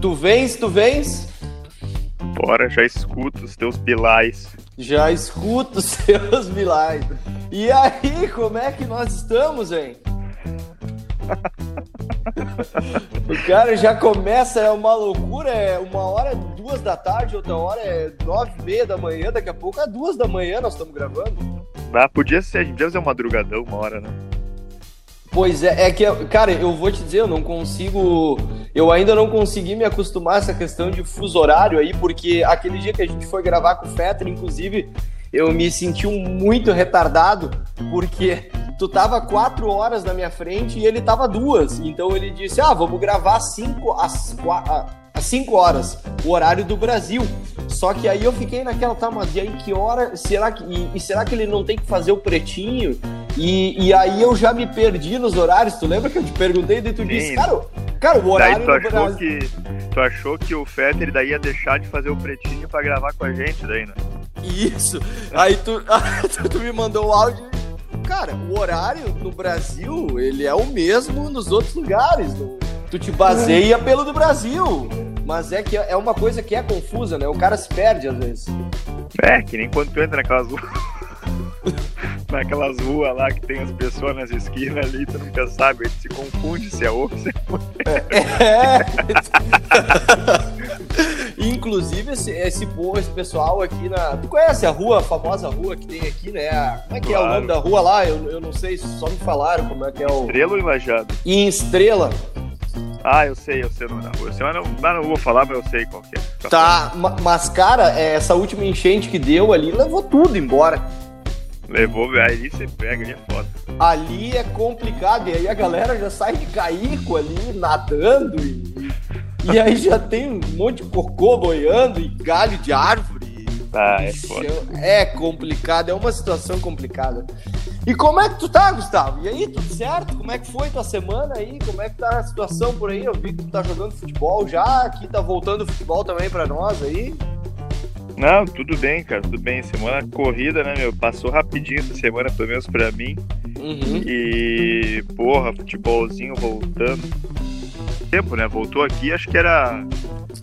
Tu vens, tu vens? Bora, já escuto os teus bilais. Já escuto os seus bilais. E aí, como é que nós estamos, hein? o cara já começa, é uma loucura, é uma hora, duas da tarde, outra hora é nove e meia da manhã, daqui a pouco é duas da manhã nós estamos gravando. Ah, podia ser, a gente podia fazer um madrugadão uma hora, né? Pois é, é que, cara, eu vou te dizer, eu não consigo. Eu ainda não consegui me acostumar a essa questão de fuso horário aí, porque aquele dia que a gente foi gravar com o Fetter, inclusive, eu me senti muito retardado, porque tu tava quatro horas na minha frente e ele tava duas. Então ele disse: Ah, vamos gravar cinco, às, às cinco horas, o horário do Brasil. Só que aí eu fiquei naquela, tá, mas e aí que hora? Será que, e, e será que ele não tem que fazer o pretinho? E, e aí eu já me perdi nos horários. Tu lembra que eu te perguntei e tu Sim. disse, cara, cara, o horário daí tu achou que Tu achou que o Fetter daí ia deixar de fazer o pretinho pra gravar com a gente daí, né? Isso. Aí tu, tu me mandou o áudio. Cara, o horário no Brasil, ele é o mesmo nos outros lugares. Tu te baseia pelo do Brasil. Mas é que é uma coisa que é confusa, né? O cara se perde às vezes. É, que nem quando tu entra naquelas ruas. naquelas ruas lá que tem as pessoas nas esquinas ali, tu nunca sabe, a gente se confunde se é ou se é. é. Inclusive, esse, esse povo, esse pessoal aqui na. Tu conhece a rua, a famosa rua que tem aqui, né? Como é que claro. é o nome da rua lá? Eu, eu não sei, só me falaram como é que é o. Estrela ou Lajado? Em Estrela. Ah, eu sei, eu sei o nome da rua. Eu não, não vou falar, mas eu sei qual que é. Tá, mas cara, é, essa última enchente que deu ali levou tudo embora. Levou, aí você pega, ali é foda. Ali é complicado, e aí a galera já sai de caico ali, nadando, e, e aí já tem um monte de cocô boiando e galho de árvore. Ah, é foda. É complicado, é uma situação complicada. E como é que tu tá, Gustavo? E aí, tudo certo? Como é que foi tua semana aí? Como é que tá a situação por aí? Eu vi que tu tá jogando futebol já, aqui tá voltando o futebol também para nós aí. Não, tudo bem, cara, tudo bem. Semana corrida, né, meu? Passou rapidinho essa semana, pelo menos pra mim. Uhum. E, porra, futebolzinho voltando. Tempo, né? Voltou aqui, acho que era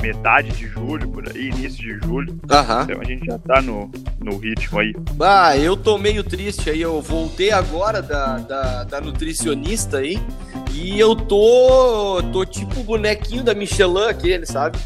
metade de julho, por aí, início de julho. Uhum. Então a gente já tá no, no ritmo aí. Ah, eu tô meio triste aí. Eu voltei agora da, da, da nutricionista aí. E eu tô. tô tipo o bonequinho da Michelin aquele, sabe?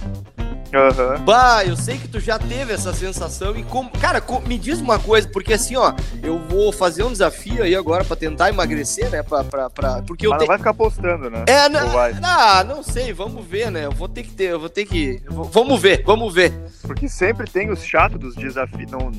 Uhum. Bah, eu sei que tu já teve essa sensação e como. Cara, me diz uma coisa, porque assim, ó, eu vou fazer um desafio aí agora pra tentar emagrecer, né? Pra, pra, pra... Porque eu Mas te... não vai ficar postando, né? É, não, não, não sei, vamos ver, né? Eu vou ter que ter, eu vou ter que. Vamos ver, vamos ver. Porque sempre tem os chatos dos desafios. Não,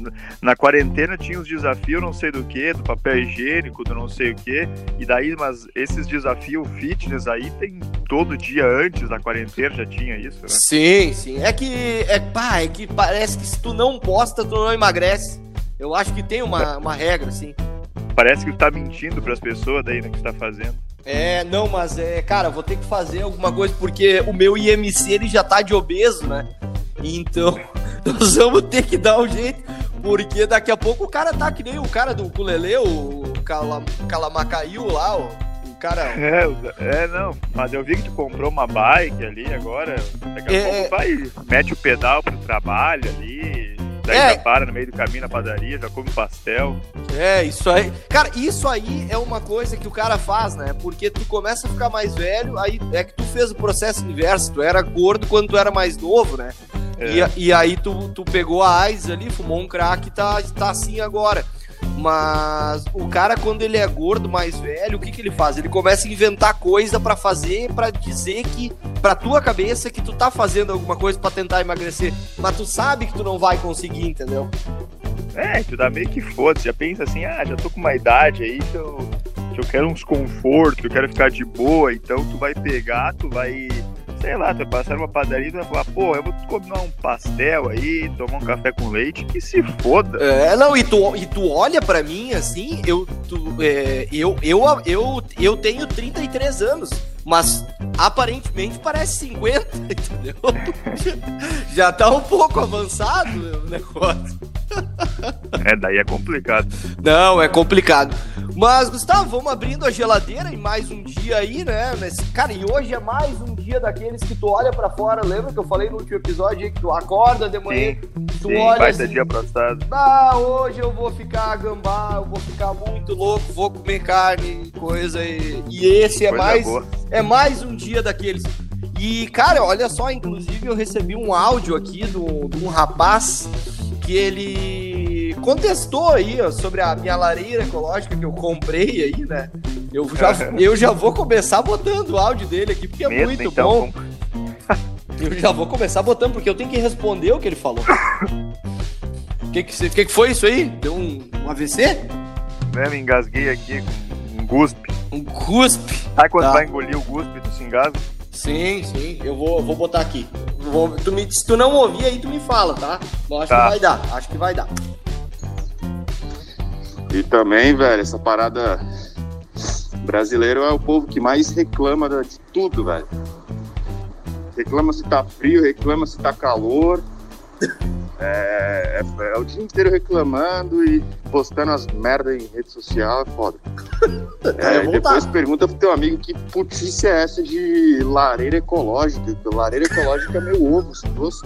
na quarentena tinha os desafios, não sei do que, do papel higiênico, do não sei o que. E daí, mas esses desafios fitness aí tem todo dia antes da quarentena já tinha isso, né? Sim, sim. É que, é, pá, é que parece que se tu não posta, tu não emagrece. Eu acho que tem uma, uma regra, assim. Parece que tu tá mentindo pras pessoas daí, né, que tu tá fazendo. É, não, mas é, cara, vou ter que fazer alguma coisa porque o meu IMC ele já tá de obeso, né? Então, nós vamos ter que dar um jeito, porque daqui a pouco o cara tá que nem o cara do ukulele, o Calam Calamacaiu lá, ó cara. É, é, não. Mas eu vi que tu comprou uma bike ali agora. Daqui a é, pouco é. vai, mete o pedal pro trabalho ali. Daí é. já para no meio do caminho na padaria, já come pastel. É, isso aí. Cara, isso aí é uma coisa que o cara faz, né? Porque tu começa a ficar mais velho, aí é que tu fez o processo inverso. Tu era gordo quando tu era mais novo, né? É. E, e aí tu, tu pegou a AIDS ali, fumou um crack e tá, tá assim agora. Mas o cara, quando ele é gordo, mais velho, o que, que ele faz? Ele começa a inventar coisa para fazer, para dizer que, pra tua cabeça, que tu tá fazendo alguma coisa para tentar emagrecer. Mas tu sabe que tu não vai conseguir, entendeu? É, tu dá meio que foda já pensa assim, ah, já tô com uma idade aí eu, que eu quero uns confortos, eu quero ficar de boa, então tu vai pegar, tu vai sei lá, tu vai passar numa padaria e vai falar, pô, eu vou combinar um pastel aí, tomar um café com leite, que se foda. É, não, e tu, e tu olha pra mim assim, eu, tu, é, eu, eu, eu, eu tenho 33 anos, mas aparentemente parece 50, entendeu? Já tá um pouco avançado o negócio. É, daí é complicado. Não, é complicado. Mas, Gustavo, vamos abrindo a geladeira e mais um dia aí, né? Cara, e hoje é mais um dia daqueles que tu olha para fora. Lembra que eu falei no último episódio que tu acorda de manhã, sim, tu sim, olha. Vai assim, dia prostado. Ah, hoje eu vou ficar gambá, eu vou ficar muito louco, vou comer carne, coisa. E, e esse é mais, é mais um dia daqueles. E, cara, olha só, inclusive eu recebi um áudio aqui de um rapaz que ele contestou aí ó, sobre a minha lareira ecológica que eu comprei aí, né? Eu já, eu já vou começar botando o áudio dele aqui, porque é Mesmo, muito então, bom. Eu já vou começar botando, porque eu tenho que responder o que ele falou. O que, que, que, que foi isso aí? Deu um, um AVC? É, me engasguei aqui com um guspe. Um guspe? Sabe quando tá. vai engolir o guspe, tu se engasga? Sim, sim, eu vou, vou botar aqui. Vou, tu me, se tu não ouvir, aí tu me fala, tá? Eu acho tá. que vai dar, acho que vai dar. E também, velho, essa parada. Brasileiro é o povo que mais reclama de tudo, velho. Reclama se tá frio, reclama se tá calor. É, é, é, o dia inteiro reclamando e postando as merdas em rede social, é foda. É, e depois pergunta pro teu amigo que putice é essa de lareira ecológica. Lareira ecológica é meu ovo, são duas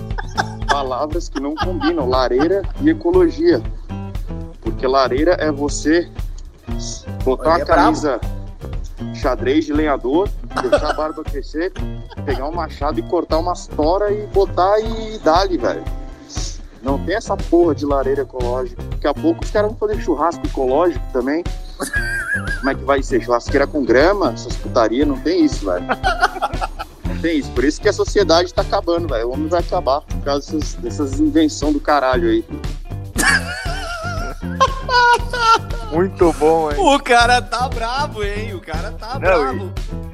palavras que não combinam, lareira e ecologia. Porque lareira é você botar uma é camisa bravo. xadrez de lenhador, deixar a barba crescer, pegar um machado e cortar umas tora e botar e dar-lhe, velho. Não tem essa porra de lareira ecológica. Daqui a pouco os caras vão fazer churrasco ecológico também. Como é que vai ser? Churrasqueira com grama? Essas putaria, não tem isso, velho. Não tem isso. Por isso que a sociedade tá acabando, velho. O homem vai acabar por causa dessas, dessas invenções do caralho aí. Muito bom, hein? O cara tá bravo, hein? O cara tá não, bravo. E...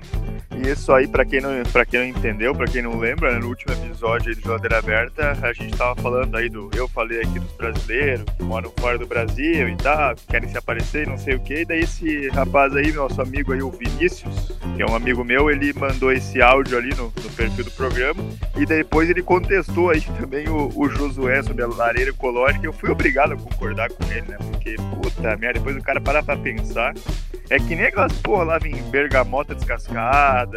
E isso aí, para quem, não, pra quem não entendeu, para quem não lembra, né, no último episódio de Geladeira Aberta, a gente tava falando aí do. Eu falei aqui dos brasileiros que moram fora do Brasil e tal, que querem se aparecer não sei o que. E daí esse rapaz aí, nosso amigo aí, o Vinícius, que é um amigo meu, ele mandou esse áudio ali no, no perfil do programa. E depois ele contestou aí também o, o Josué sobre a lareira ecológica. Eu fui obrigado a concordar com ele, né? Porque, puta merda, depois o cara parar pra pensar. É que nem aquelas porra lá em bergamota descascada,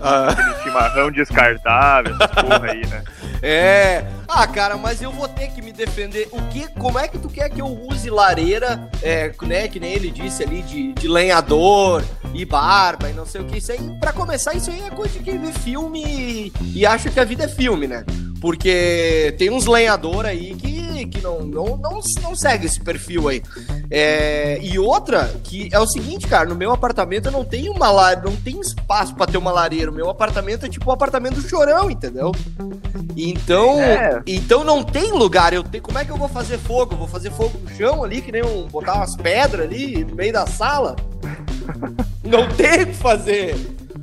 ah. aquele chimarrão descartável, essa porra aí, né? É. Ah, cara, mas eu vou ter que me defender. O que, como é que tu quer que eu use lareira, é, né, que nem ele disse ali, de, de lenhador e barba e não sei o que. Isso aí, pra começar, isso aí é coisa de quem vê filme e, acha que a vida é filme, né? Porque tem uns lenhador aí que, que não, não, não, não segue esse perfil aí. É, e outra, que é o seguinte, cara, no meu apartamento eu não tenho uma lareira, não tem espaço para ter uma lareira. O meu apartamento é tipo o um apartamento do chorão, entendeu? Então, é. então não tem lugar. Eu tenho, como é que eu vou fazer fogo? Eu vou fazer fogo no chão ali, que nem um, botar umas pedras ali no meio da sala? não tem o que fazer.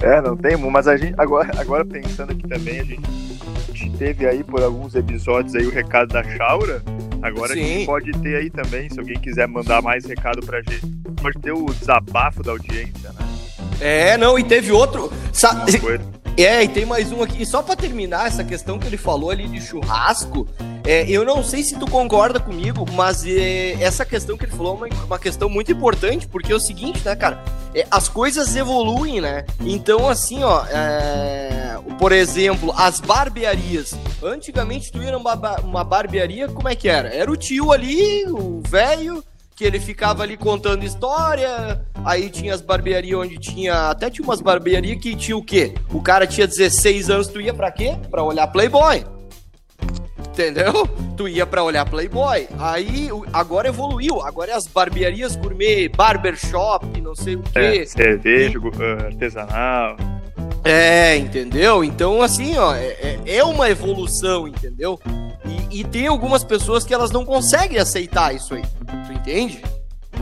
É, não tem, mas a gente agora, agora pensando aqui também, a gente gente teve aí por alguns episódios aí o recado da Chaura. Agora Sim. a gente pode ter aí também, se alguém quiser mandar mais recado pra gente, pode ter o desabafo da audiência, né? É, não, e teve outro. Sa é, e tem mais um aqui. E só para terminar essa questão que ele falou ali de churrasco, é, eu não sei se tu concorda comigo, mas é, essa questão que ele falou é uma, uma, questão muito importante, porque é o seguinte, né, cara? É, as coisas evoluem, né? Então, assim, ó, é, por exemplo, as barbearias. Antigamente, tu ia numa uma barbearia, como é que era? Era o tio ali, o velho que ele ficava ali contando história. Aí tinha as barbearias onde tinha. Até tinha umas barbearias que tinha o quê? O cara tinha 16 anos, tu ia pra quê? Pra olhar Playboy. Entendeu? Tu ia pra olhar Playboy. Aí agora evoluiu. Agora é as barbearias gourmet, barbershop, não sei o quê. É, cerveja, e... artesanal. É, entendeu? Então, assim, ó, é, é, é uma evolução, entendeu? E, e, tem algumas pessoas que elas não conseguem aceitar isso aí. Tu entende?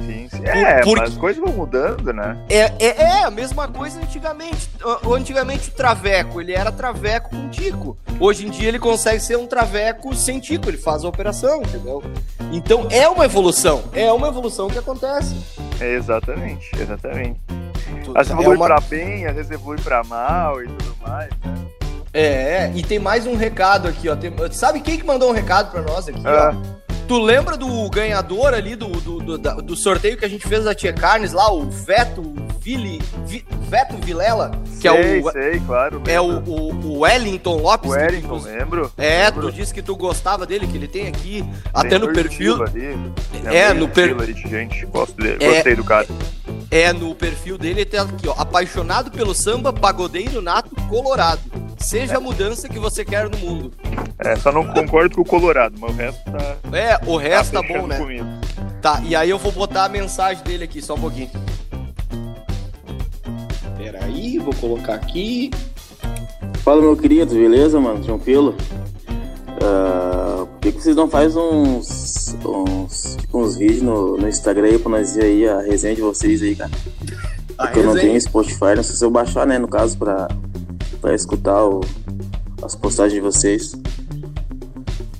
Sim, sim. É, Porque... mas as coisas vão mudando, né? É, é, é, a mesma coisa antigamente. Antigamente o Traveco, ele era Traveco com Tico. Hoje em dia ele consegue ser um Traveco sem Tico, ele faz a operação, entendeu? Então é uma evolução, é uma evolução que acontece. É, exatamente, exatamente. Às vezes evolui é uma... pra bem, às vezes evolui pra mal e tudo mais, né? É, e tem mais um recado aqui, ó. Tem... Sabe quem que mandou um recado pra nós aqui, ah. ó? Tu lembra do ganhador ali do, do, do, do, sorteio que a gente fez da Tia Carnes lá, o Veto Vili, Vi, Veto Vilela? Que sei, é o. Sei, claro. É o, o, o, Wellington Lopes. O Wellington, tu, lembro. É, lembro. tu disse que tu gostava dele, que ele tem aqui, tem até no perfil. Ali. É, no perfil. gente, gosto dele. É, Gostei do cara. É, no perfil dele tem aqui, ó. Apaixonado pelo samba, pagodeiro nato, colorado. Seja é. a mudança que você quer no mundo. É, só não concordo com o Colorado, mas o resto tá. É, o resto tá, tá bom, né? Comigo. Tá, e aí eu vou botar a mensagem dele aqui, só um pouquinho. Peraí, vou colocar aqui. Fala, meu querido, beleza, mano? Tranquilo? Uh, por que, que vocês não fazem uns, uns, tipo, uns vídeos no, no Instagram aí pra nós ver aí a resenha de vocês aí, cara? Porque eu não tenho Spotify, não sei se eu baixar, né, no caso, pra, pra escutar o, as postagens de vocês.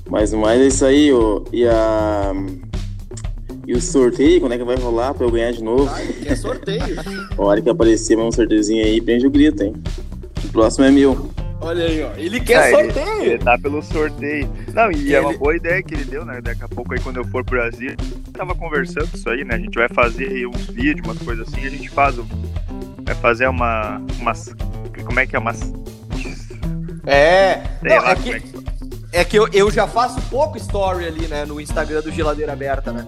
Mas mais é isso aí, ó. E a. E o sorteio, quando é que vai rolar pra eu ganhar de novo? Ah, é sorteio. a hora que aparecer um sorteiozinho aí, prende o grito, hein? O próximo é mil. Olha aí, ó. Ele quer ah, sorteio. Ele, ele tá pelo sorteio. Não, e ele... é uma boa ideia que ele deu, né? Daqui a pouco aí, quando eu for pro Brasil, tava conversando isso aí, né? A gente vai fazer uns vídeos, umas coisas assim, a gente faz. Vai fazer uma. umas. Como é que é? Umas. É. Não, lá, é que... É que é que eu, eu já faço pouco story ali, né, no Instagram do Geladeira Aberta, né?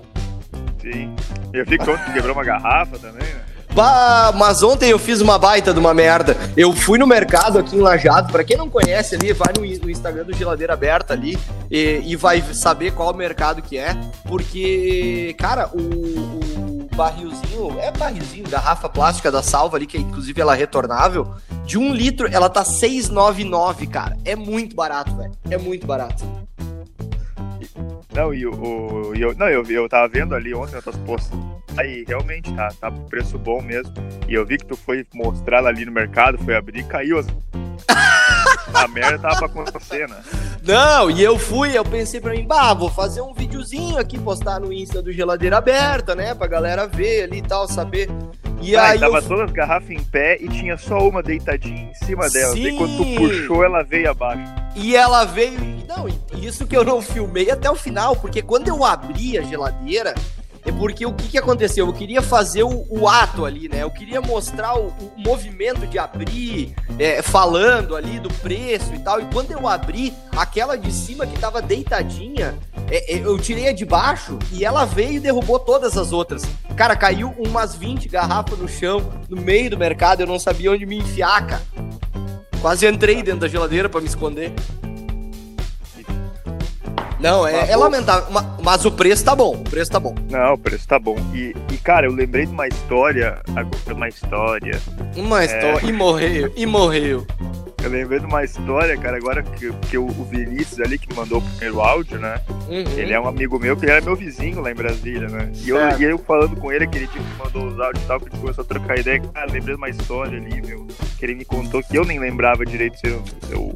Sim. Eu vi que ontem quebrou uma garrafa também, né? Bah, mas ontem eu fiz uma baita de uma merda. Eu fui no mercado aqui em Lajado. Para quem não conhece ali, vai no, no, Instagram do Geladeira Aberta ali e, e, vai saber qual mercado que é. Porque, cara, o, o barrilzinho, é barrilzinho, garrafa plástica da salva ali, que inclusive ela é retornável, de um litro, ela tá 6,99, cara. É muito barato, velho. É muito barato. Não, e o. eu, não, eu, eu tava vendo ali ontem as tuas postas. Aí realmente tá, tá preço bom mesmo. E eu vi que tu foi mostrar ali no mercado, foi abrir e caiu as. A merda tava pra acontecer, né? Não, e eu fui, eu pensei pra mim, bah, vou fazer um videozinho aqui, postar no Insta do Geladeira Aberta, né? Pra galera ver ali e tal, saber. E ah, aí. Tava eu... todas as garrafas em pé e tinha só uma deitadinha em cima dela. E quando tu puxou, ela veio abaixo. E ela veio. Não, isso que eu não filmei até o final, porque quando eu abri a geladeira, é porque o que, que aconteceu? Eu queria fazer o, o ato ali, né? Eu queria mostrar o, o movimento de abrir, é, falando ali do preço e tal. E quando eu abri, aquela de cima que tava deitadinha, é, é, eu tirei a de baixo e ela veio e derrubou todas as outras. Cara, caiu umas 20 garrafas no chão, no meio do mercado, eu não sabia onde me enfiar, cara. Quase entrei dentro da geladeira para me esconder. Não, é, é lamentável, mas o preço tá bom, o preço tá bom. Não, o preço tá bom. E, e cara, eu lembrei de uma história, agora uma história. Uma história, é... e morreu, e morreu. Eu lembrei de uma história, cara, agora que, que o Vinícius ali que mandou o primeiro áudio, né? Uhum. Ele é um amigo meu, que ele era meu vizinho lá em Brasília, né? E eu, e eu falando com ele aquele dia que mandou os áudios e tal, que a gente começou a trocar ideia, cara, lembrei de uma história ali, meu, que ele me contou que eu nem lembrava direito se eu, se eu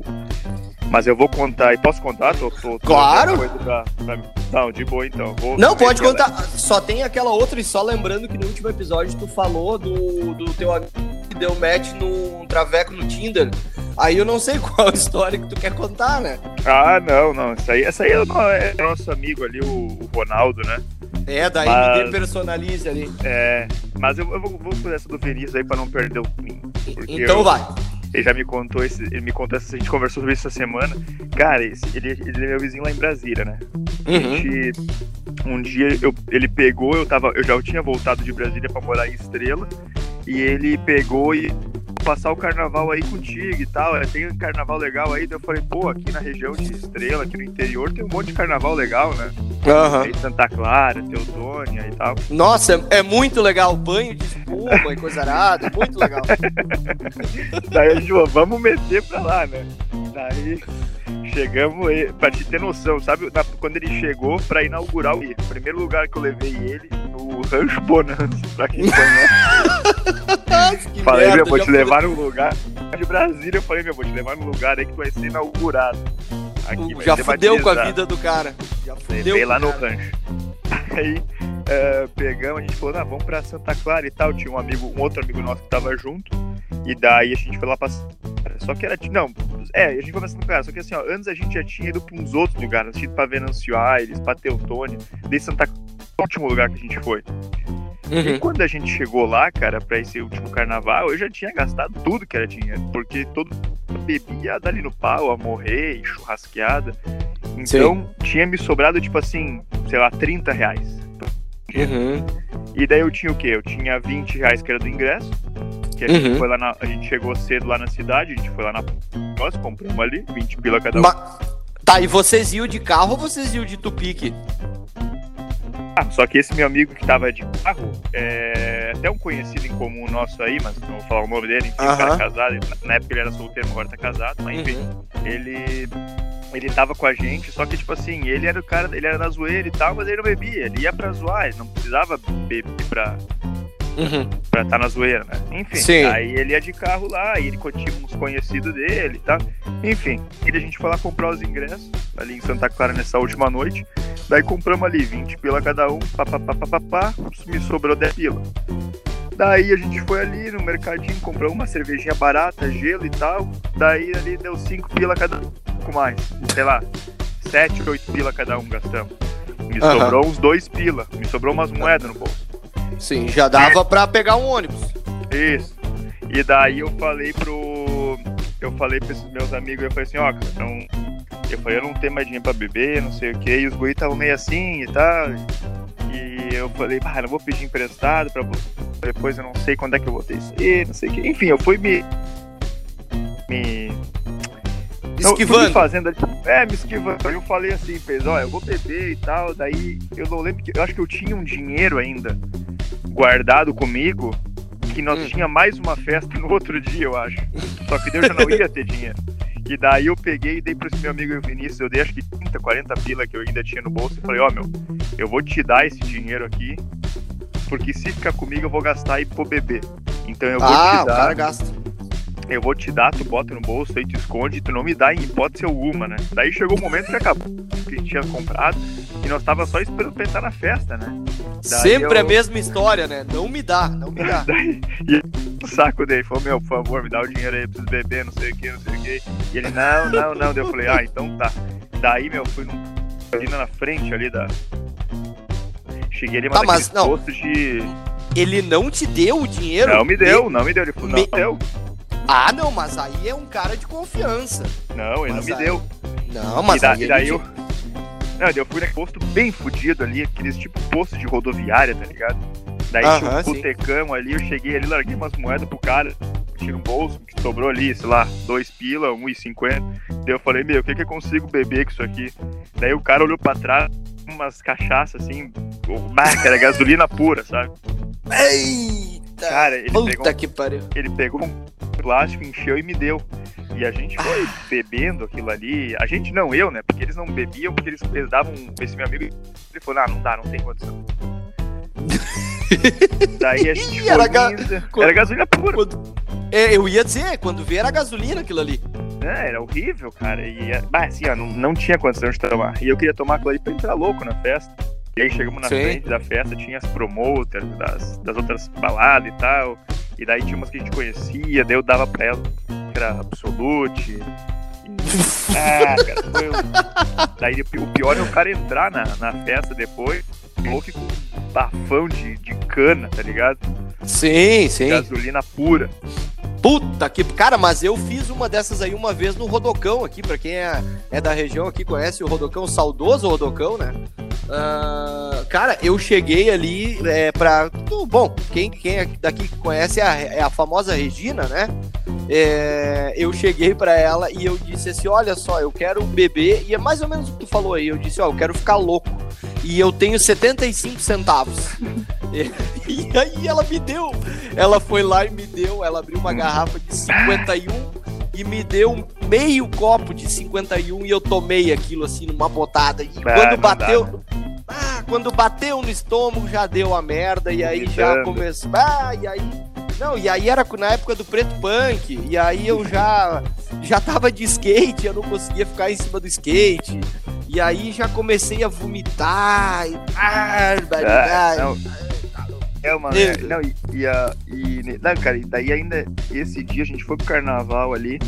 mas eu vou contar. E posso contar? Tô, tô, tô claro! Pra, pra... Não, de boa então. Vou não, pode contar. Ela. Só tem aquela outra, e só lembrando que no último episódio tu falou do, do teu amigo que deu match no traveco no Tinder. Aí eu não sei qual história que tu quer contar, né? Ah, não, não. Essa aí, essa aí é, é nosso amigo ali, o, o Ronaldo, né? É, da mas, MD Personalize ali. É, mas eu, eu vou, vou fazer essa do Vinícius aí pra não perder o fim. Então eu, vai. Ele já me contou, esse, ele me contou, a gente conversou sobre isso essa semana. Cara, esse, ele, ele é meu vizinho lá em Brasília, né? Uhum. Gente, um dia eu, ele pegou, eu, tava, eu já tinha voltado de Brasília pra morar em Estrela, e ele pegou e passar o carnaval aí contigo e tal. É, tem um carnaval legal aí. Daí eu falei, pô, aqui na região de Estrela, aqui no interior, tem um monte de carnaval legal, né? Uhum. Santa Clara, Teodônia e tal. Nossa, é, é muito legal. Banho de espuma e coisa arada, muito legal. Daí a gente falou, vamos meter pra lá, né? Daí chegamos, pra te ter noção, sabe? Quando ele chegou pra inaugurar o primeiro lugar que eu levei ele, no Rancho Bonanza, pra quem conhece. falei, merda, meu, vou te levar num lugar de Brasília. Eu falei, meu, vou te levar num lugar aí que vai ser inaugurado. Aqui, já fudeu com a vida do cara. Já fudeu. Levei lá no rancho. Aí uh, pegamos, a gente falou, ah, vamos pra Santa Clara e tal. Tinha um amigo, um outro amigo nosso que tava junto. E daí a gente foi lá pra. Só que era, não. É, a gente começa no lugar, só que assim, ó, antes a gente já tinha ido pra uns outros lugares, tinha ido pra Venâncio Aires, pra Teutônia, de Santa Cruz, o último lugar que a gente foi. Uhum. E quando a gente chegou lá, cara, pra esse último carnaval, eu já tinha gastado tudo que era dinheiro, porque todo bebia dali no pau, a morrer, churrasqueada. Então, Sim. tinha me sobrado, tipo assim, sei lá, 30 reais. Uhum. E daí eu tinha o quê? Eu tinha 20 reais que era do ingresso. Que a gente uhum. foi lá na, A gente chegou cedo lá na cidade, a gente foi lá na. Nós compramos ali, 20 pila cada um. Tá, e vocês iam de carro ou vocês iam de tupique? Ah, só que esse meu amigo que tava de carro, é até um conhecido em comum nosso aí, mas não vou falar o nome dele, enfim, uhum. era casado, na época ele era solteiro, agora tá casado, mas enfim, uhum. ele ele tava com a gente, só que, tipo assim, ele era o cara, ele era na zoeira e tal, mas ele não bebia, ele ia pra zoar, ele não precisava beber pra uhum. pra estar tá na zoeira, né? Enfim, Sim. aí ele ia de carro lá, e ele tinha uns conhecidos dele e tal. Enfim, e a gente foi lá comprar os ingressos ali em Santa Clara nessa última noite. Daí compramos ali 20 pila cada um, papapá, me sobrou 10 pila. Daí a gente foi ali no mercadinho, comprou uma cervejinha barata, gelo e tal. Daí ali deu 5 pila cada um, pouco mais. Sei lá, 7, 8 pila cada um gastamos. Me uhum. sobrou uns 2 pila, me sobrou umas moedas no bolso. Sim, já dava é. pra pegar um ônibus. Isso. E daí eu falei pro. Eu falei pra esses meus amigos, eu falei assim, ó, cara, então. Eu falei, eu não tenho mais dinheiro pra beber, não sei o que, e os guris estavam meio assim e tal. E eu falei, ah, não vou pedir emprestado pra depois eu não sei quando é que eu vou ter isso aí, não sei o que. Enfim, eu fui me. Me. Esquivando. me fazendo, é, me esquivando. Aí eu falei assim, fez, ó, eu vou beber e tal. Daí eu não lembro que. Eu acho que eu tinha um dinheiro ainda guardado comigo que nós hum. tinha mais uma festa no outro dia, eu acho. Só que eu já não ia ter dinheiro. E daí eu peguei e dei pro esse meu amigo Vinícius, eu dei acho que 30, 40 pila que eu ainda tinha no bolso e falei, ó, oh, meu, eu vou te dar esse dinheiro aqui, porque se ficar comigo eu vou gastar e pro beber. Então eu vou ah, te dar. O cara gasta. Eu vou te dar, tu bota no bolso aí, tu esconde, tu não me dá em hipótese alguma, né? Daí chegou o momento que acabou, que tinha comprado, e nós tava só esperando pra entrar na festa, né? Daí Sempre eu... a mesma história, né? Não me dá, não me dá. Daí, e o saco dele falou, meu, por favor, me dá o dinheiro aí, preciso beber, não sei o que, não sei o que. E ele, não, não, não. Daí eu falei, ah, então tá. Daí, meu, fui ali na frente ali da. Cheguei ali, tá, mas não. posto de. Ele não te deu o dinheiro? Não me deu, não me deu. Ele falou, não me... deu. Ah, não, mas aí é um cara de confiança. Não, ele mas não me aí... deu. Não, mas e da, aí e daí eu. Não, eu fui naquele posto bem fudido ali, aqueles tipo posto de rodoviária, tá ligado? Daí -huh, tinha um botecão ali, eu cheguei ali, larguei umas moedas pro cara, tiro um bolso, que sobrou ali, sei lá, dois pila, um e cinquenta. Daí eu falei, meu, o que que eu consigo beber com isso aqui? Daí o cara olhou pra trás, umas cachaças assim, que era gasolina pura, sabe? Eita! Cara, ele Puta pegou, que pariu. Ele pegou um plástico, encheu e me deu. E a gente foi ah. bebendo aquilo ali. A gente não, eu, né? Porque eles não bebiam, porque eles, eles davam. Esse meu amigo ele falou: ah, não dá, não tem condição. Daí a gente. Era, ga... era gasolina pura. Quando... É, eu ia dizer, quando vê era gasolina aquilo ali. É, era horrível, cara. E, mas assim, ó, não, não tinha condição de tomar. E eu queria tomar aquilo ali pra entrar louco na festa. E aí chegamos na Sim. frente da festa, tinha as promoters das, das outras baladas e tal. E daí tinha umas que a gente conhecia, daí eu dava pra ela era Absolute. Ah, cara, foi. Daí o pior é o cara entrar na, na festa depois, louco com um bafão de, de cana, tá ligado? Sim, sim. Gasolina pura. Puta que. Cara, mas eu fiz uma dessas aí uma vez no Rodocão aqui, pra quem é, é da região aqui, conhece o Rodocão, o saudoso Rodocão, né? Uh, cara, eu cheguei ali é, pra. Bom, quem, quem é daqui conhece é a, é a famosa Regina, né? É, eu cheguei para ela e eu disse assim: Olha só, eu quero beber, e é mais ou menos o que tu falou aí. Eu disse: Ó, eu quero ficar louco, e eu tenho 75 centavos. e, e aí ela me deu, ela foi lá e me deu, ela abriu uma garrafa de 51 e me deu meio copo de 51 e eu tomei aquilo assim numa botada. E ah, quando bateu. Dá, né? Ah, quando bateu no estômago já deu a merda e aí já começou. Ah, e aí. Não, e aí era na época do preto punk, e aí eu já já tava de skate, eu não conseguia ficar em cima do skate. E aí já comecei a vomitar. E... Ah, barbaridade. É, é uma. Não, e, e, a, e, não, cara, e daí ainda esse dia a gente foi pro carnaval ali.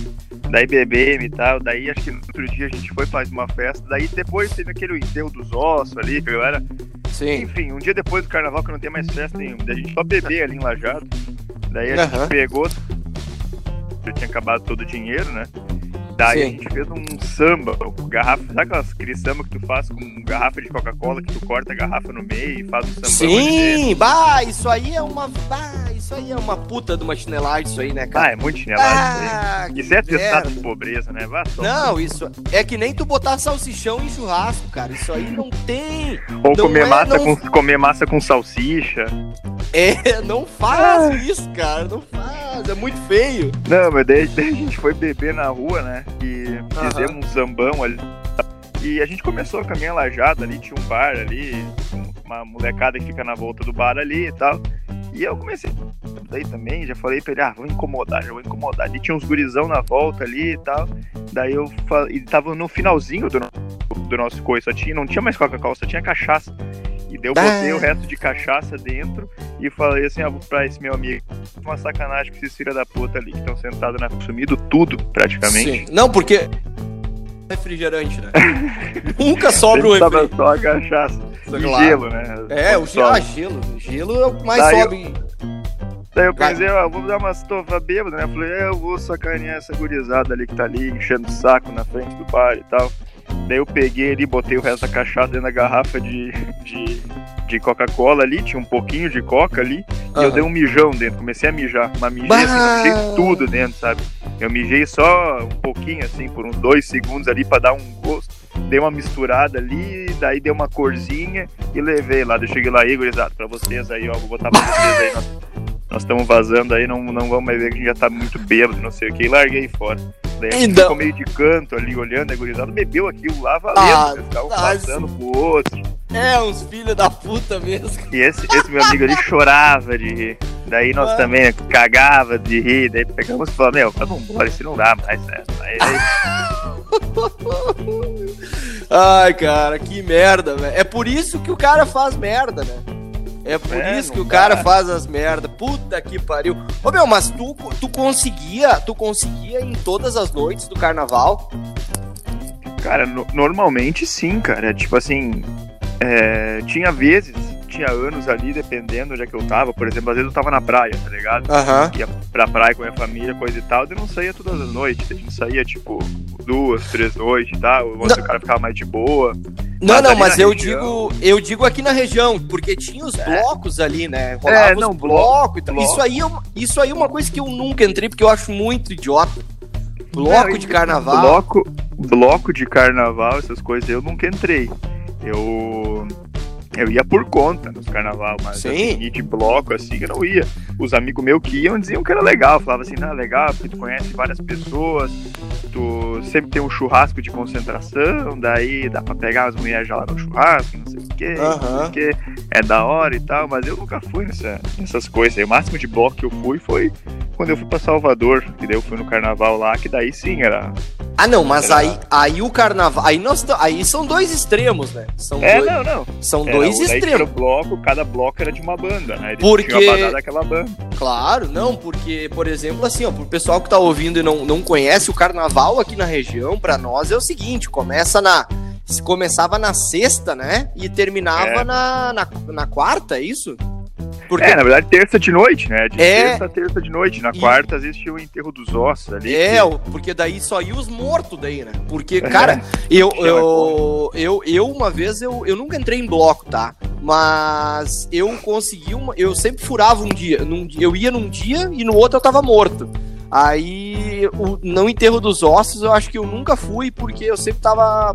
daí bebemos e tal, daí acho que no outro dia a gente foi fazer uma festa, daí depois teve aquele enterro dos ossos ali, que galera. Sim. Enfim, um dia depois do carnaval que não tem mais festa nenhuma, daí a gente só beber ali em Lajado. Daí a gente pegou, já tinha acabado todo o dinheiro, né? Daí Sim. a gente fez um samba, garrafa, sabe aquelas, aquele samba que tu faz com garrafa de Coca-Cola, que tu corta a garrafa no meio e faz um samba? Sim, bah, isso aí é uma. Bah, isso aí é uma puta de uma chinelagem, isso aí, né, cara? Ah, é muito chinelagem. Ah, isso, é testado de pobreza, né? Vá só. Não, isso é que nem tu botar salsichão em churrasco, cara. Isso aí não tem. Ou comer, é, massa não... com, comer massa com salsicha. É, não faz ah. isso, cara. Não faz. É muito feio. Não, mas daí, daí a gente foi beber na rua, né? E fizemos um sambão ali. E a gente começou a caminhar lajada ali, tinha um bar ali, uma molecada que fica na volta do bar ali e tal. E eu comecei daí também, já falei pra ele, ah, vou incomodar, já vou incomodar. E tinha uns gurizão na volta ali e tal. Daí eu falei, e tava no finalzinho do, do nosso coisa, só tinha, não tinha mais Coca-Cola, só tinha cachaça. E daí eu botei o resto de cachaça dentro e falei assim, ah, pra esse meu amigo, uma sacanagem com esses filha da puta ali que estão sentados na consumido tudo, praticamente. Sim. Não, porque refrigerante, né? Nunca sobra o refrigerante. só a cachaça. E claro. gelo, né? É, o gelo, ah, gelo. Gelo é o que mais Daí sobe. Eu... Daí eu pensei, ó, vou dar umas tofas bêbadas, né? Eu falei, é, eu vou sacanear essa gurizada ali que tá ali enchendo o saco na frente do bar e tal. Daí eu peguei ali, botei o resto da cachaça dentro da garrafa de, de, de Coca-Cola ali, tinha um pouquinho de Coca ali, uhum. e eu dei um mijão dentro, comecei a mijar, mas mijei assim, mijei tudo dentro, sabe? Eu mijei só um pouquinho, assim, por uns dois segundos ali para dar um gosto. Dei uma misturada ali, daí dei uma corzinha e levei lá. Eu cheguei lá aí, gurizada, pra vocês aí, ó, vou botar pra vocês aí. Nós estamos vazando aí, não, não vamos mais ver que a gente já tá muito bêbado, não sei o que, e larguei fora. Daí a gente ficou meio de canto ali, olhando, a gurizada bebeu aquilo lá, valendo, ah, né? estavam passando pro outro. É, uns filhos da puta mesmo. E esse, esse meu amigo ali chorava de rir. Daí nós ah. também cagava de rir, daí pegamos e falamos, meu, vamos embora, isso não dá mais, né? Aí... Ai, cara, que merda, velho. É por isso que o cara faz merda, né? É por é, isso que o dá. cara faz as merdas. Puta que pariu. Ô meu, mas tu, tu conseguia, tu conseguia em todas as noites do carnaval? Cara, no, normalmente sim, cara. Tipo assim, é, tinha vezes tinha anos ali, dependendo onde é que eu tava. Por exemplo, às vezes eu tava na praia, tá ligado? Uhum. Ia pra praia com a minha família, coisa e tal, e não saía todas as noites. A gente saía, tipo, duas, três noites tal. O outro cara ficava mais de boa. Não, mas não, mas eu região... digo, eu digo aqui na região, porque tinha os é. blocos ali, né? Rolava é, não, bloco, e tal. Bloco. Isso aí, é isso aí é uma coisa que eu nunca entrei, porque eu acho muito idiota. Bloco não, de carnaval. Bloco, bloco de carnaval, essas coisas, eu nunca entrei. Eu eu ia por conta nos carnaval, mas Sim. Ir de bloco assim, eu não ia. Os amigos meus que iam diziam que era legal, falavam assim, não, é legal, porque tu conhece várias pessoas, tu sempre tem um churrasco de concentração, daí dá pra pegar as mulheres já lá no churrasco, não sei o quê, uhum. não sei o quê, é da hora e tal, mas eu nunca fui nessa, nessas coisas. Aí, o máximo de bloco que eu fui foi quando eu fui pra Salvador, que daí eu fui no carnaval lá, que daí sim era ah, não, mas aí, aí o carnaval. Aí, nós, aí são dois extremos, né? São é, dois, não, não. São era, dois extremos. bloco, cada bloco era de uma banda, né? Eles porque... tinham daquela banda. Claro, não, porque, por exemplo, assim, ó, pro pessoal que tá ouvindo e não, não conhece, o carnaval aqui na região, pra nós, é o seguinte: começa na. Começava na sexta, né? E terminava é. na, na, na quarta, é isso? Porque... É, na verdade, terça de noite, né? De é... terça a terça de noite. Na e... quarta, às vezes, tinha o enterro dos ossos ali. É, que... porque daí só ia os mortos daí, né? Porque, cara, é. eu, eu, eu, eu, uma vez, eu, eu nunca entrei em bloco, tá? Mas eu consegui uma. Eu sempre furava um dia. Num, eu ia num dia e no outro eu tava morto. Aí, o, no enterro dos ossos, eu acho que eu nunca fui, porque eu sempre tava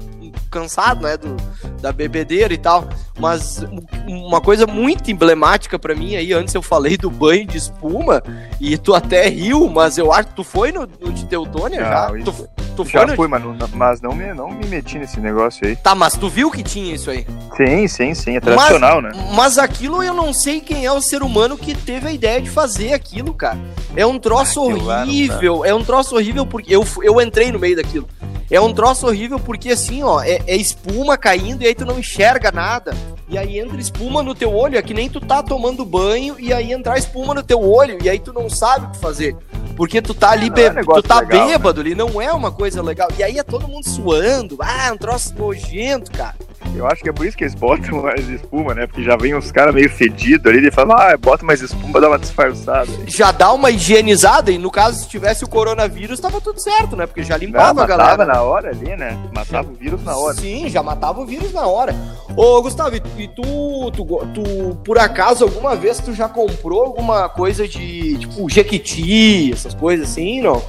cansado, né, do, da bebedeira e tal. Mas uma coisa muito emblemática para mim aí, antes eu falei do banho de espuma, e tu até riu, mas eu acho que tu foi no, no de Teutônia já? Isso, tu, tu já foi fui, no... mas, não, mas não, me, não me meti nesse negócio aí. Tá, mas tu viu que tinha isso aí? Sim, sim, sim, é tradicional, mas, né? Mas aquilo eu não sei quem é o ser humano que teve a ideia de fazer aquilo, cara. É um troço ah, horrível, é um troço horrível porque eu, eu entrei no meio daquilo. É um troço horrível porque assim, ó, é, é, espuma caindo e aí tu não enxerga nada. E aí entra espuma no teu olho, é que nem tu tá tomando banho e aí entrar espuma no teu olho e aí tu não sabe o que fazer. Porque tu tá ali, be... é tu tá legal, né? bêbado né? ali, não é uma coisa legal. E aí é todo mundo suando, ah, um troço nojento, cara. Eu acho que é por isso que eles botam mais espuma, né? Porque já vem uns caras meio fedidos ali e falam, ah, bota mais espuma dar uma disfarçada. Já dá uma higienizada, e no caso, se tivesse o coronavírus, tava tudo certo, né? Porque já limpava Não, a galera. Matava na hora ali, né? Matava o vírus na hora. Sim, já matava o vírus na hora. Ô, Gustavo, e tu, tu, tu, por acaso, alguma vez tu já comprou alguma coisa de, tipo, Jequiti, essas coisas assim, não?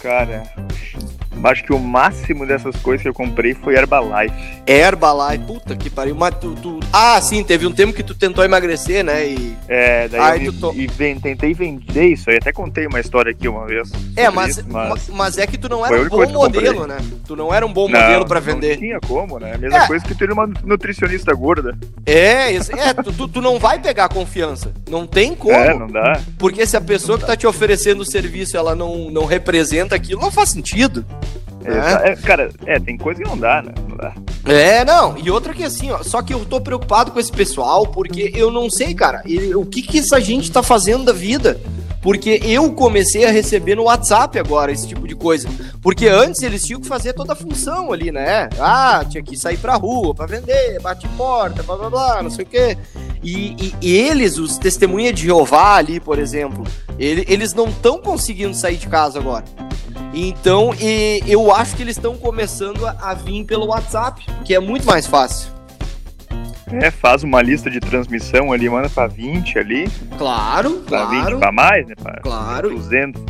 Cara, Acho que o máximo dessas coisas que eu comprei foi Herbalife. Herbalife, puta que pariu. Mas tu, tu... Ah, sim, teve um tempo que tu tentou emagrecer, né? E... É, daí Aí eu vi, to... e ven... tentei vender isso aí. Até contei uma história aqui uma vez. É, mas, isso, mas... mas é que tu não era um bom modelo, né? Tu não era um bom não, modelo para vender. Não tinha como, né? A mesma é. coisa que ter uma nutricionista gorda. É, é tu, tu, tu, não vai pegar confiança. Não tem como. É, não dá. Porque se a pessoa que tá te oferecendo o serviço, ela não, não representa aquilo, não faz sentido. É, é, cara, é, tem coisa que não dá, né? Não dá. É, não. E outra que assim, ó, só que eu tô preocupado com esse pessoal, porque eu não sei, cara, ele, o que que essa gente tá fazendo da vida. Porque eu comecei a receber no WhatsApp agora esse tipo de coisa. Porque antes eles tinham que fazer toda a função ali, né? Ah, tinha que sair pra rua pra vender, bate porta, blá blá blá, não sei o quê. E, e eles, os testemunhas de Jeová ali, por exemplo, ele, eles não estão conseguindo sair de casa agora. Então, eu acho que eles estão começando a, a vir pelo WhatsApp, que é muito mais fácil. É, faz uma lista de transmissão ali, manda pra 20 ali. Claro, pra claro. 20 pra mais, né? Pra claro. 200.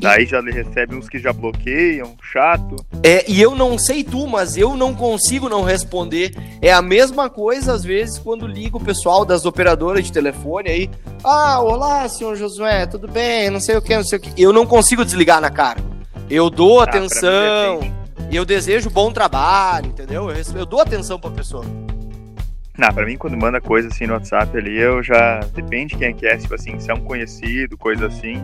Daí já recebe uns que já bloqueiam, chato. É, e eu não sei tu, mas eu não consigo não responder. É a mesma coisa, às vezes, quando ligo o pessoal das operadoras de telefone aí. Ah, olá, senhor Josué, tudo bem? Não sei o que, não sei o que. Eu não consigo desligar na cara. Eu dou ah, atenção, e eu desejo bom trabalho, entendeu? Eu, eu dou atenção pra pessoa. Não, pra mim, quando manda coisa assim no WhatsApp ali, eu já. Depende quem é que é, tipo assim, se é um conhecido, coisa assim.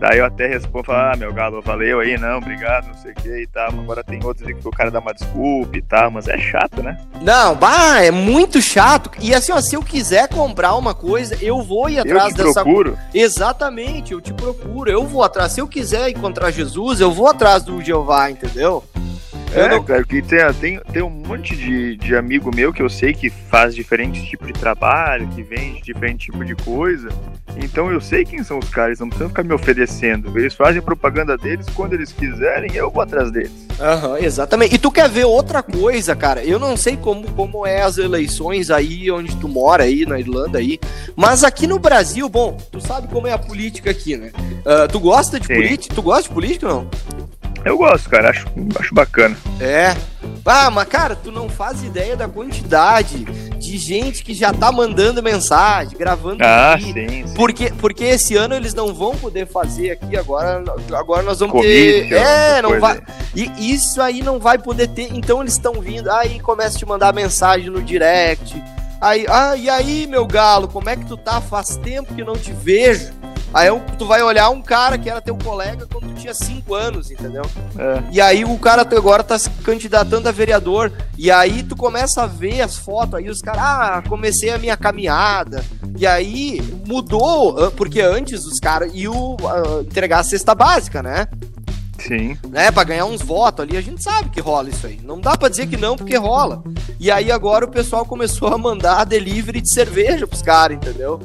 Daí eu até respondo, falo, ah, meu galo, valeu aí, não, obrigado, não sei o que e tal. Agora tem outros que o cara dá uma desculpa e tal, mas é chato, né? Não, bah, é muito chato. E assim, ó, se eu quiser comprar uma coisa, eu vou ir atrás eu te dessa. Procuro. Exatamente, eu te procuro, eu vou atrás. Se eu quiser encontrar Jesus, eu vou atrás do Jeová, entendeu? É, não... cara, que tem, tem, tem um monte de, de amigo meu que eu sei que faz diferentes tipos de trabalho, que vende diferente tipo de coisa. Então eu sei quem são os caras, não precisam ficar me oferecendo. Eles fazem propaganda deles quando eles quiserem, eu vou atrás deles. Aham, uhum, exatamente. E tu quer ver outra coisa, cara? Eu não sei como, como é as eleições aí onde tu mora aí, na Irlanda aí. Mas aqui no Brasil, bom, tu sabe como é a política aqui, né? Uh, tu gosta de política? Tu gosta de política ou não? Eu gosto, cara, acho, acho bacana. É. Ah, mas cara, tu não faz ideia da quantidade de gente que já tá mandando mensagem, gravando ah, Sim, sim. Porque, porque esse ano eles não vão poder fazer aqui agora. Agora nós vamos Covid, ter. É, não vai. E isso aí não vai poder ter. Então eles estão vindo. Aí começa a te mandar mensagem no direct. Aí, ah, e aí, meu galo, como é que tu tá? Faz tempo que não te vejo. Aí tu vai olhar um cara que era teu colega quando tu tinha 5 anos, entendeu? É. E aí o cara agora tá se candidatando a vereador. E aí tu começa a ver as fotos, aí os caras, ah, comecei a minha caminhada. E aí mudou, porque antes os caras iam uh, entregar a cesta básica, né? Sim. Né, pra ganhar uns votos ali, a gente sabe que rola isso aí. Não dá pra dizer que não, porque rola. E aí agora o pessoal começou a mandar delivery de cerveja pros caras, entendeu?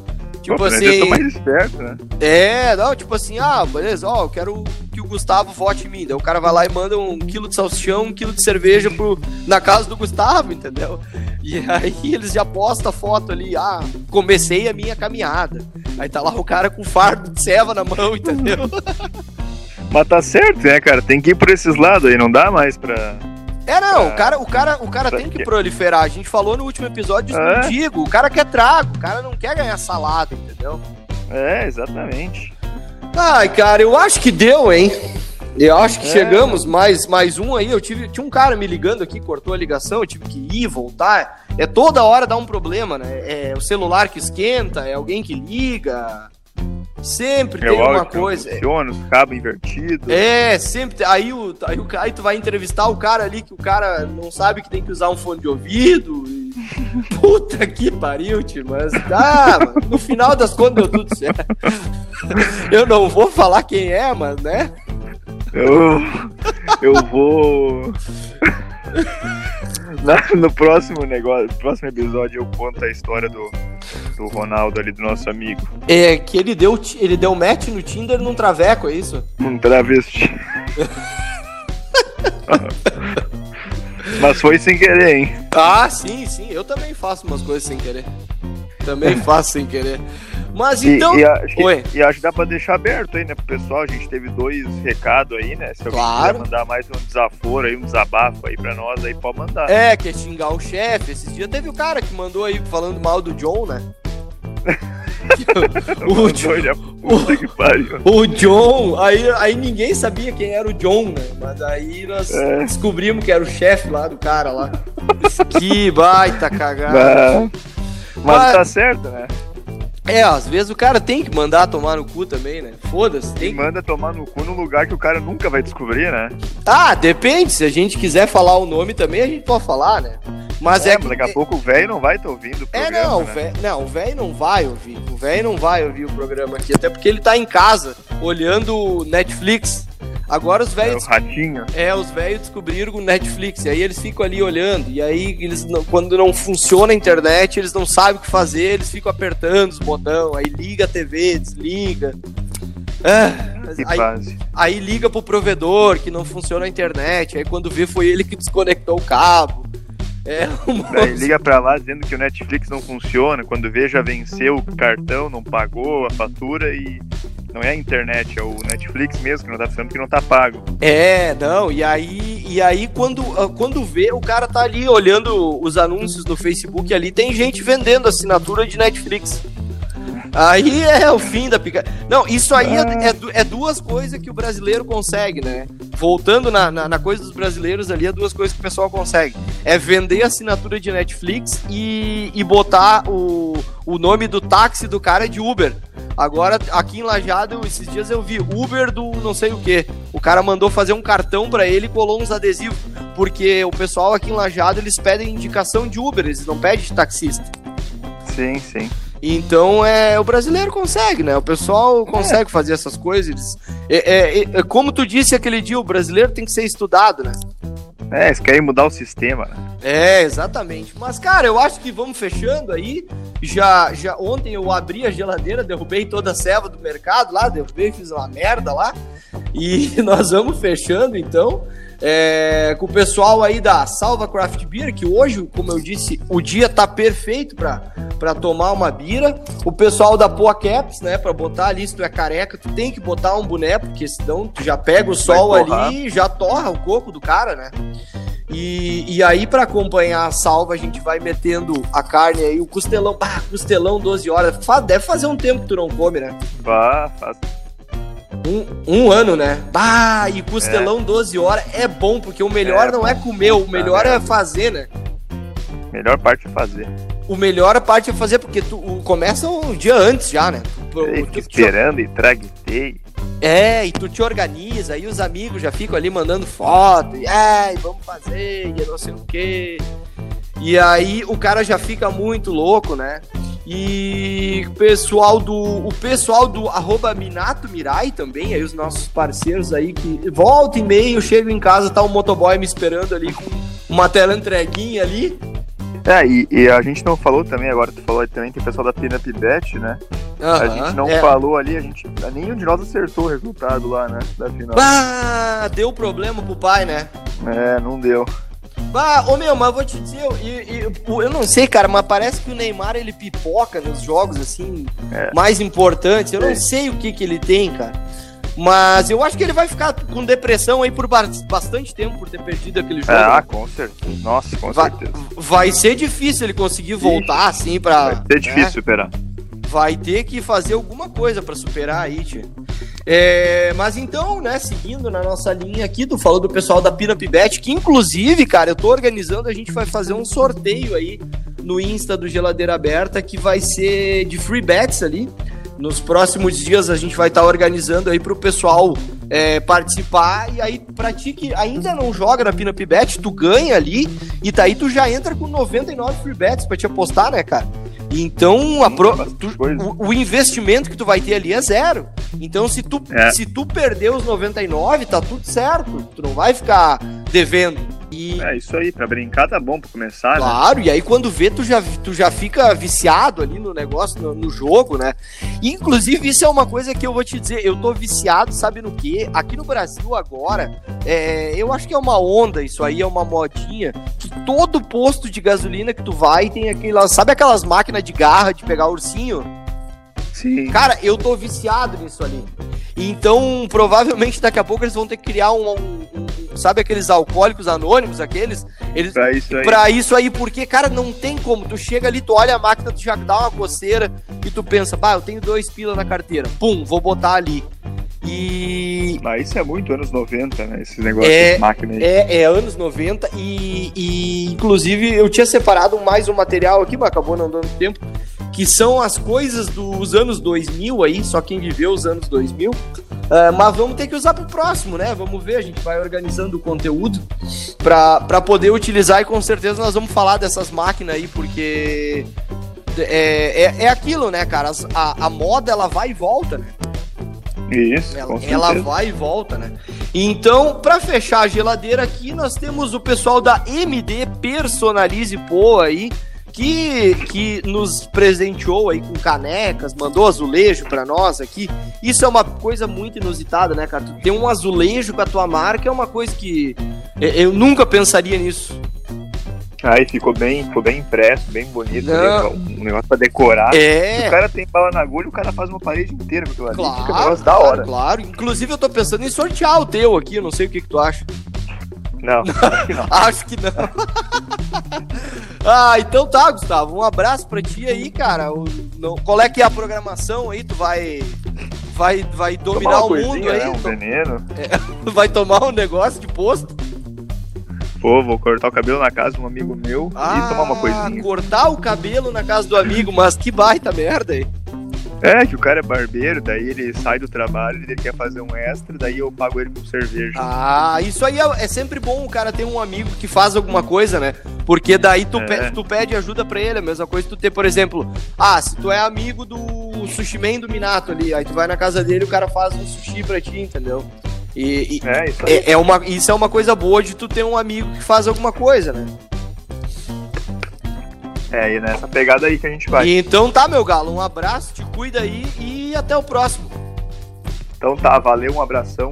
Tipo Pô, assim. mais esperto, né? É, não, tipo assim, ah, beleza, ó, eu quero que o Gustavo vote em mim. Daí o cara vai lá e manda um quilo de salsichão, um quilo de cerveja pro, na casa do Gustavo, entendeu? E aí eles já postam a foto ali, ah, comecei a minha caminhada. Aí tá lá o cara com fardo de ceva na mão, entendeu? Mas tá certo, né, cara? Tem que ir por esses lados aí, não dá mais pra é, não, o cara, o cara, o cara tem que proliferar. A gente falou no último episódio disso é. contigo. O cara quer trago, o cara não quer ganhar salada, entendeu? É, exatamente. Ai, cara, eu acho que deu, hein? Eu acho que é. chegamos, mais, mais um aí. Eu tive, tinha um cara me ligando aqui, cortou a ligação, eu tive que ir, voltar. É toda hora dá um problema, né? É o celular que esquenta, é alguém que liga. Sempre tem uma coisa. Funciona, os cabos invertidos. É, sempre. Aí, o, aí, o, aí tu vai entrevistar o cara ali que o cara não sabe que tem que usar um fone de ouvido. E, Puta que pariu, tio, mas ah, no final das contas deu tudo certo. Eu não vou falar quem é, mas né? Eu, eu vou. no próximo negócio, no próximo episódio eu conto a história do, do Ronaldo ali, do nosso amigo. É que ele deu, ele deu match no Tinder num traveco, é isso? Num travesti. Mas foi sem querer, hein? Ah, sim, sim. Eu também faço umas coisas sem querer. Também faço sem querer. Mas então. E, acho que, e, acho que, dá pra deixar aberto aí, né, pro pessoal. A gente teve dois recados aí, né? Se alguém claro. quiser mandar mais um desaforo aí, um desabafo aí pra nós, aí pode mandar. É, quer xingar o chefe. Esses dias teve o cara que mandou aí falando mal do John, né? o, John, o, o, John, aí, aí ninguém sabia quem era o John, né? Mas aí nós é. descobrimos que era o chefe lá do cara lá. que baita cagada. Mas, mas tá certo, né? É, às vezes o cara tem que mandar tomar no cu também, né? Foda-se. Tem que... manda tomar no cu num lugar que o cara nunca vai descobrir, né? Ah, depende. Se a gente quiser falar o nome também, a gente pode falar, né? Mas é, é que... daqui a pouco o velho não vai estar tá ouvindo o programa. É, não, né? o velho não vai ouvir. O velho não vai ouvir o programa aqui, até porque ele tá em casa, olhando Netflix. Agora os velhos. É, o ratinho. É, os velhos descobriram o Netflix. E aí eles ficam ali olhando. E aí, eles não... quando não funciona a internet, eles não sabem o que fazer, eles ficam apertando os botões. Aí liga a TV, desliga. Ah, aí, aí liga pro provedor que não funciona a internet. Aí quando vê, foi ele que desconectou o cabo. É Daí liga pra lá dizendo que o Netflix não funciona. Quando vê, já venceu o cartão, não pagou a fatura e não é a internet, é o Netflix mesmo que não tá funcionando que não tá pago. É, não, e aí, e aí quando, ah, quando vê, o cara tá ali olhando os anúncios no Facebook ali, tem gente vendendo assinatura de Netflix. Aí é o fim da pica. Não, isso aí é, é, é, duas coisas que o brasileiro consegue, né? Voltando na, na, na, coisa dos brasileiros ali, é duas coisas que o pessoal consegue. É vender assinatura de Netflix e, e botar o, o nome do táxi do cara de Uber. Agora, aqui em Lajado, esses dias eu vi Uber do não sei o que. O cara mandou fazer um cartão para ele e colou uns adesivos. Porque o pessoal aqui em Lajado, eles pedem indicação de Uber, eles não pedem de taxista. Sim, sim. Então é o brasileiro consegue, né? O pessoal é. consegue é. fazer essas coisas. É, é, é, como tu disse aquele dia, o brasileiro tem que ser estudado, né? É, eles querem mudar o sistema, né? É, exatamente. Mas, cara, eu acho que vamos fechando aí. Já, já ontem eu abri a geladeira, derrubei toda a ceva do mercado lá, derrubei, fiz uma merda lá. E nós vamos fechando, então é, com o pessoal aí da Salva Craft Beer, que hoje, como eu disse, o dia tá perfeito para tomar uma bira. O pessoal da Poa Caps, né, para botar ali, se tu é careca, tu tem que botar um boné, porque senão tu já pega o sol ali e já torra o coco do cara, né? E, e aí, para acompanhar a salva, a gente vai metendo a carne aí, o costelão, ah, costelão 12 horas. Deve fazer um tempo que tu não come, né? Bah, faz um, um ano, né? Bah, e costelão é. 12 horas é bom, porque o melhor é, não é comer, o melhor é fazer, né? Melhor parte é fazer. O melhor parte é fazer, porque tu começa um dia antes já, né? Tu, tu, esperando e traguetei. É, e tu te organiza, aí os amigos já ficam ali mandando foto, e é, vamos fazer, e não sei o quê. E aí o cara já fica muito louco, né? E o pessoal do o pessoal do arroba Minato Mirai também, aí os nossos parceiros aí que volta e meio, eu chego em casa, tá o um motoboy me esperando ali com uma tela entreguinha ali. É, e, e, a gente não falou também, agora tu falou também, tem o pessoal da Pina Bet, né? Uhum, a gente não é. falou ali, a gente. Nenhum de nós acertou o resultado lá, né? Da final. Ah, deu problema pro pai, né? É, não deu. Ah, ô meu, mas vou te dizer, eu, eu, eu, não sei, cara, mas parece que o Neymar ele pipoca nos jogos assim é. mais importantes. Eu não sei o que que ele tem, cara. Mas eu acho que ele vai ficar com depressão aí por bastante tempo por ter perdido aquele jogo. Ah, com certeza. Nossa, com vai, certeza. Vai ser difícil ele conseguir voltar assim pra. Vai ser difícil né? superar. Vai ter que fazer alguma coisa para superar aí, tia. É, mas então, né, seguindo na nossa linha aqui, tu falou do pessoal da Pinup Bet, que inclusive, cara, eu tô organizando, a gente vai fazer um sorteio aí no Insta do Geladeira Aberta, que vai ser de free bets ali. Nos próximos dias a gente vai estar tá organizando aí pro pessoal é, participar, e aí pra ti que ainda não joga na Pina Bet, tu ganha ali, e daí tu já entra com 99 free bets pra te apostar, né, cara? Então, a pro, tu, o, o, investimento que tu vai ter ali é zero. Então, se tu, é. se tu perder os 99, tá tudo certo. Tu não vai ficar devendo. E... É isso aí, pra brincar tá bom pra começar, né? Claro, né? e aí quando vê, tu já, tu já fica viciado ali no negócio, no, no, jogo, né? inclusive, isso é uma coisa que eu vou te dizer, eu tô viciado, sabe no quê? Aqui no Brasil agora, é, eu acho que é uma onda, isso aí é uma modinha, que todo posto de gasolina que tu vai tem aquelas, sabe aquelas máquinas de garra de pegar ursinho? Sim. Cara, eu tô viciado nisso ali. Então, provavelmente daqui a pouco eles vão ter que criar um, um sabe aqueles alcoólicos anônimos, aqueles? Eles, pra isso aí. Pra isso aí, porque, cara, não tem como. Tu chega ali, tu olha a máquina, tu já dá uma coceira e tu pensa, bah, eu tenho dois pila na carteira. Pum, vou botar ali. E. Mas isso é muito anos 90, né? Esse negócio é, de máquina aí. É, é anos 90 e, e, inclusive, eu tinha separado mais um material aqui, mas acabou não dando tempo que são as coisas dos anos 2000 aí, só quem viveu os anos 2000. Uh, mas vamos ter que usar pro próximo, né? Vamos ver, a gente vai organizando o conteúdo para poder utilizar e com certeza nós vamos falar dessas máquinas aí, porque é, é, é aquilo, né, cara? A, a moda ela vai e volta, né? Isso, ela, ela vai e volta, né? Então, para fechar a geladeira aqui, nós temos o pessoal da MD Personalize Poa aí, que, que nos presenteou aí com canecas, mandou azulejo para nós aqui. Isso é uma coisa muito inusitada, né, cara? Tu ter um azulejo com a tua marca é uma coisa que eu nunca pensaria nisso. Aí ficou bem, ficou bem impresso, bem bonito. Não. Um negócio pra decorar. É. Se o cara tem bala na agulha, o cara faz uma parede inteira com aquilo ali. Claro, fica um negócio da hora. Claro, Inclusive, eu tô pensando em sortear o teu aqui, eu não sei o que, que tu acha. Não, acho que não. acho que não. ah, então tá, Gustavo. Um abraço pra ti aí, cara. O, não, qual é que é a programação aí? Tu vai. Vai, vai dominar o mundo aí? Né? Um veneno. É, vai tomar um negócio de posto? Pô, vou cortar o cabelo na casa de um amigo meu ah, e tomar uma coisinha. Cortar o cabelo na casa do amigo, mas que baita merda aí. É, que o cara é barbeiro, daí ele sai do trabalho, ele quer fazer um extra, daí eu pago ele com cerveja. Ah, isso aí é, é sempre bom o cara ter um amigo que faz alguma coisa, né? Porque daí tu, é. pede, tu pede ajuda pra ele, a mesma coisa tu ter, por exemplo, ah, se tu é amigo do sushi man do Minato ali, aí tu vai na casa dele e o cara faz um sushi pra ti, entendeu? E, e é, isso, é, é, uma, isso é uma coisa boa de tu ter um amigo que faz alguma coisa, né? É, e nessa pegada aí que a gente vai. Então tá, meu galo, um abraço, te cuida aí e até o próximo. Então tá, valeu, um abração.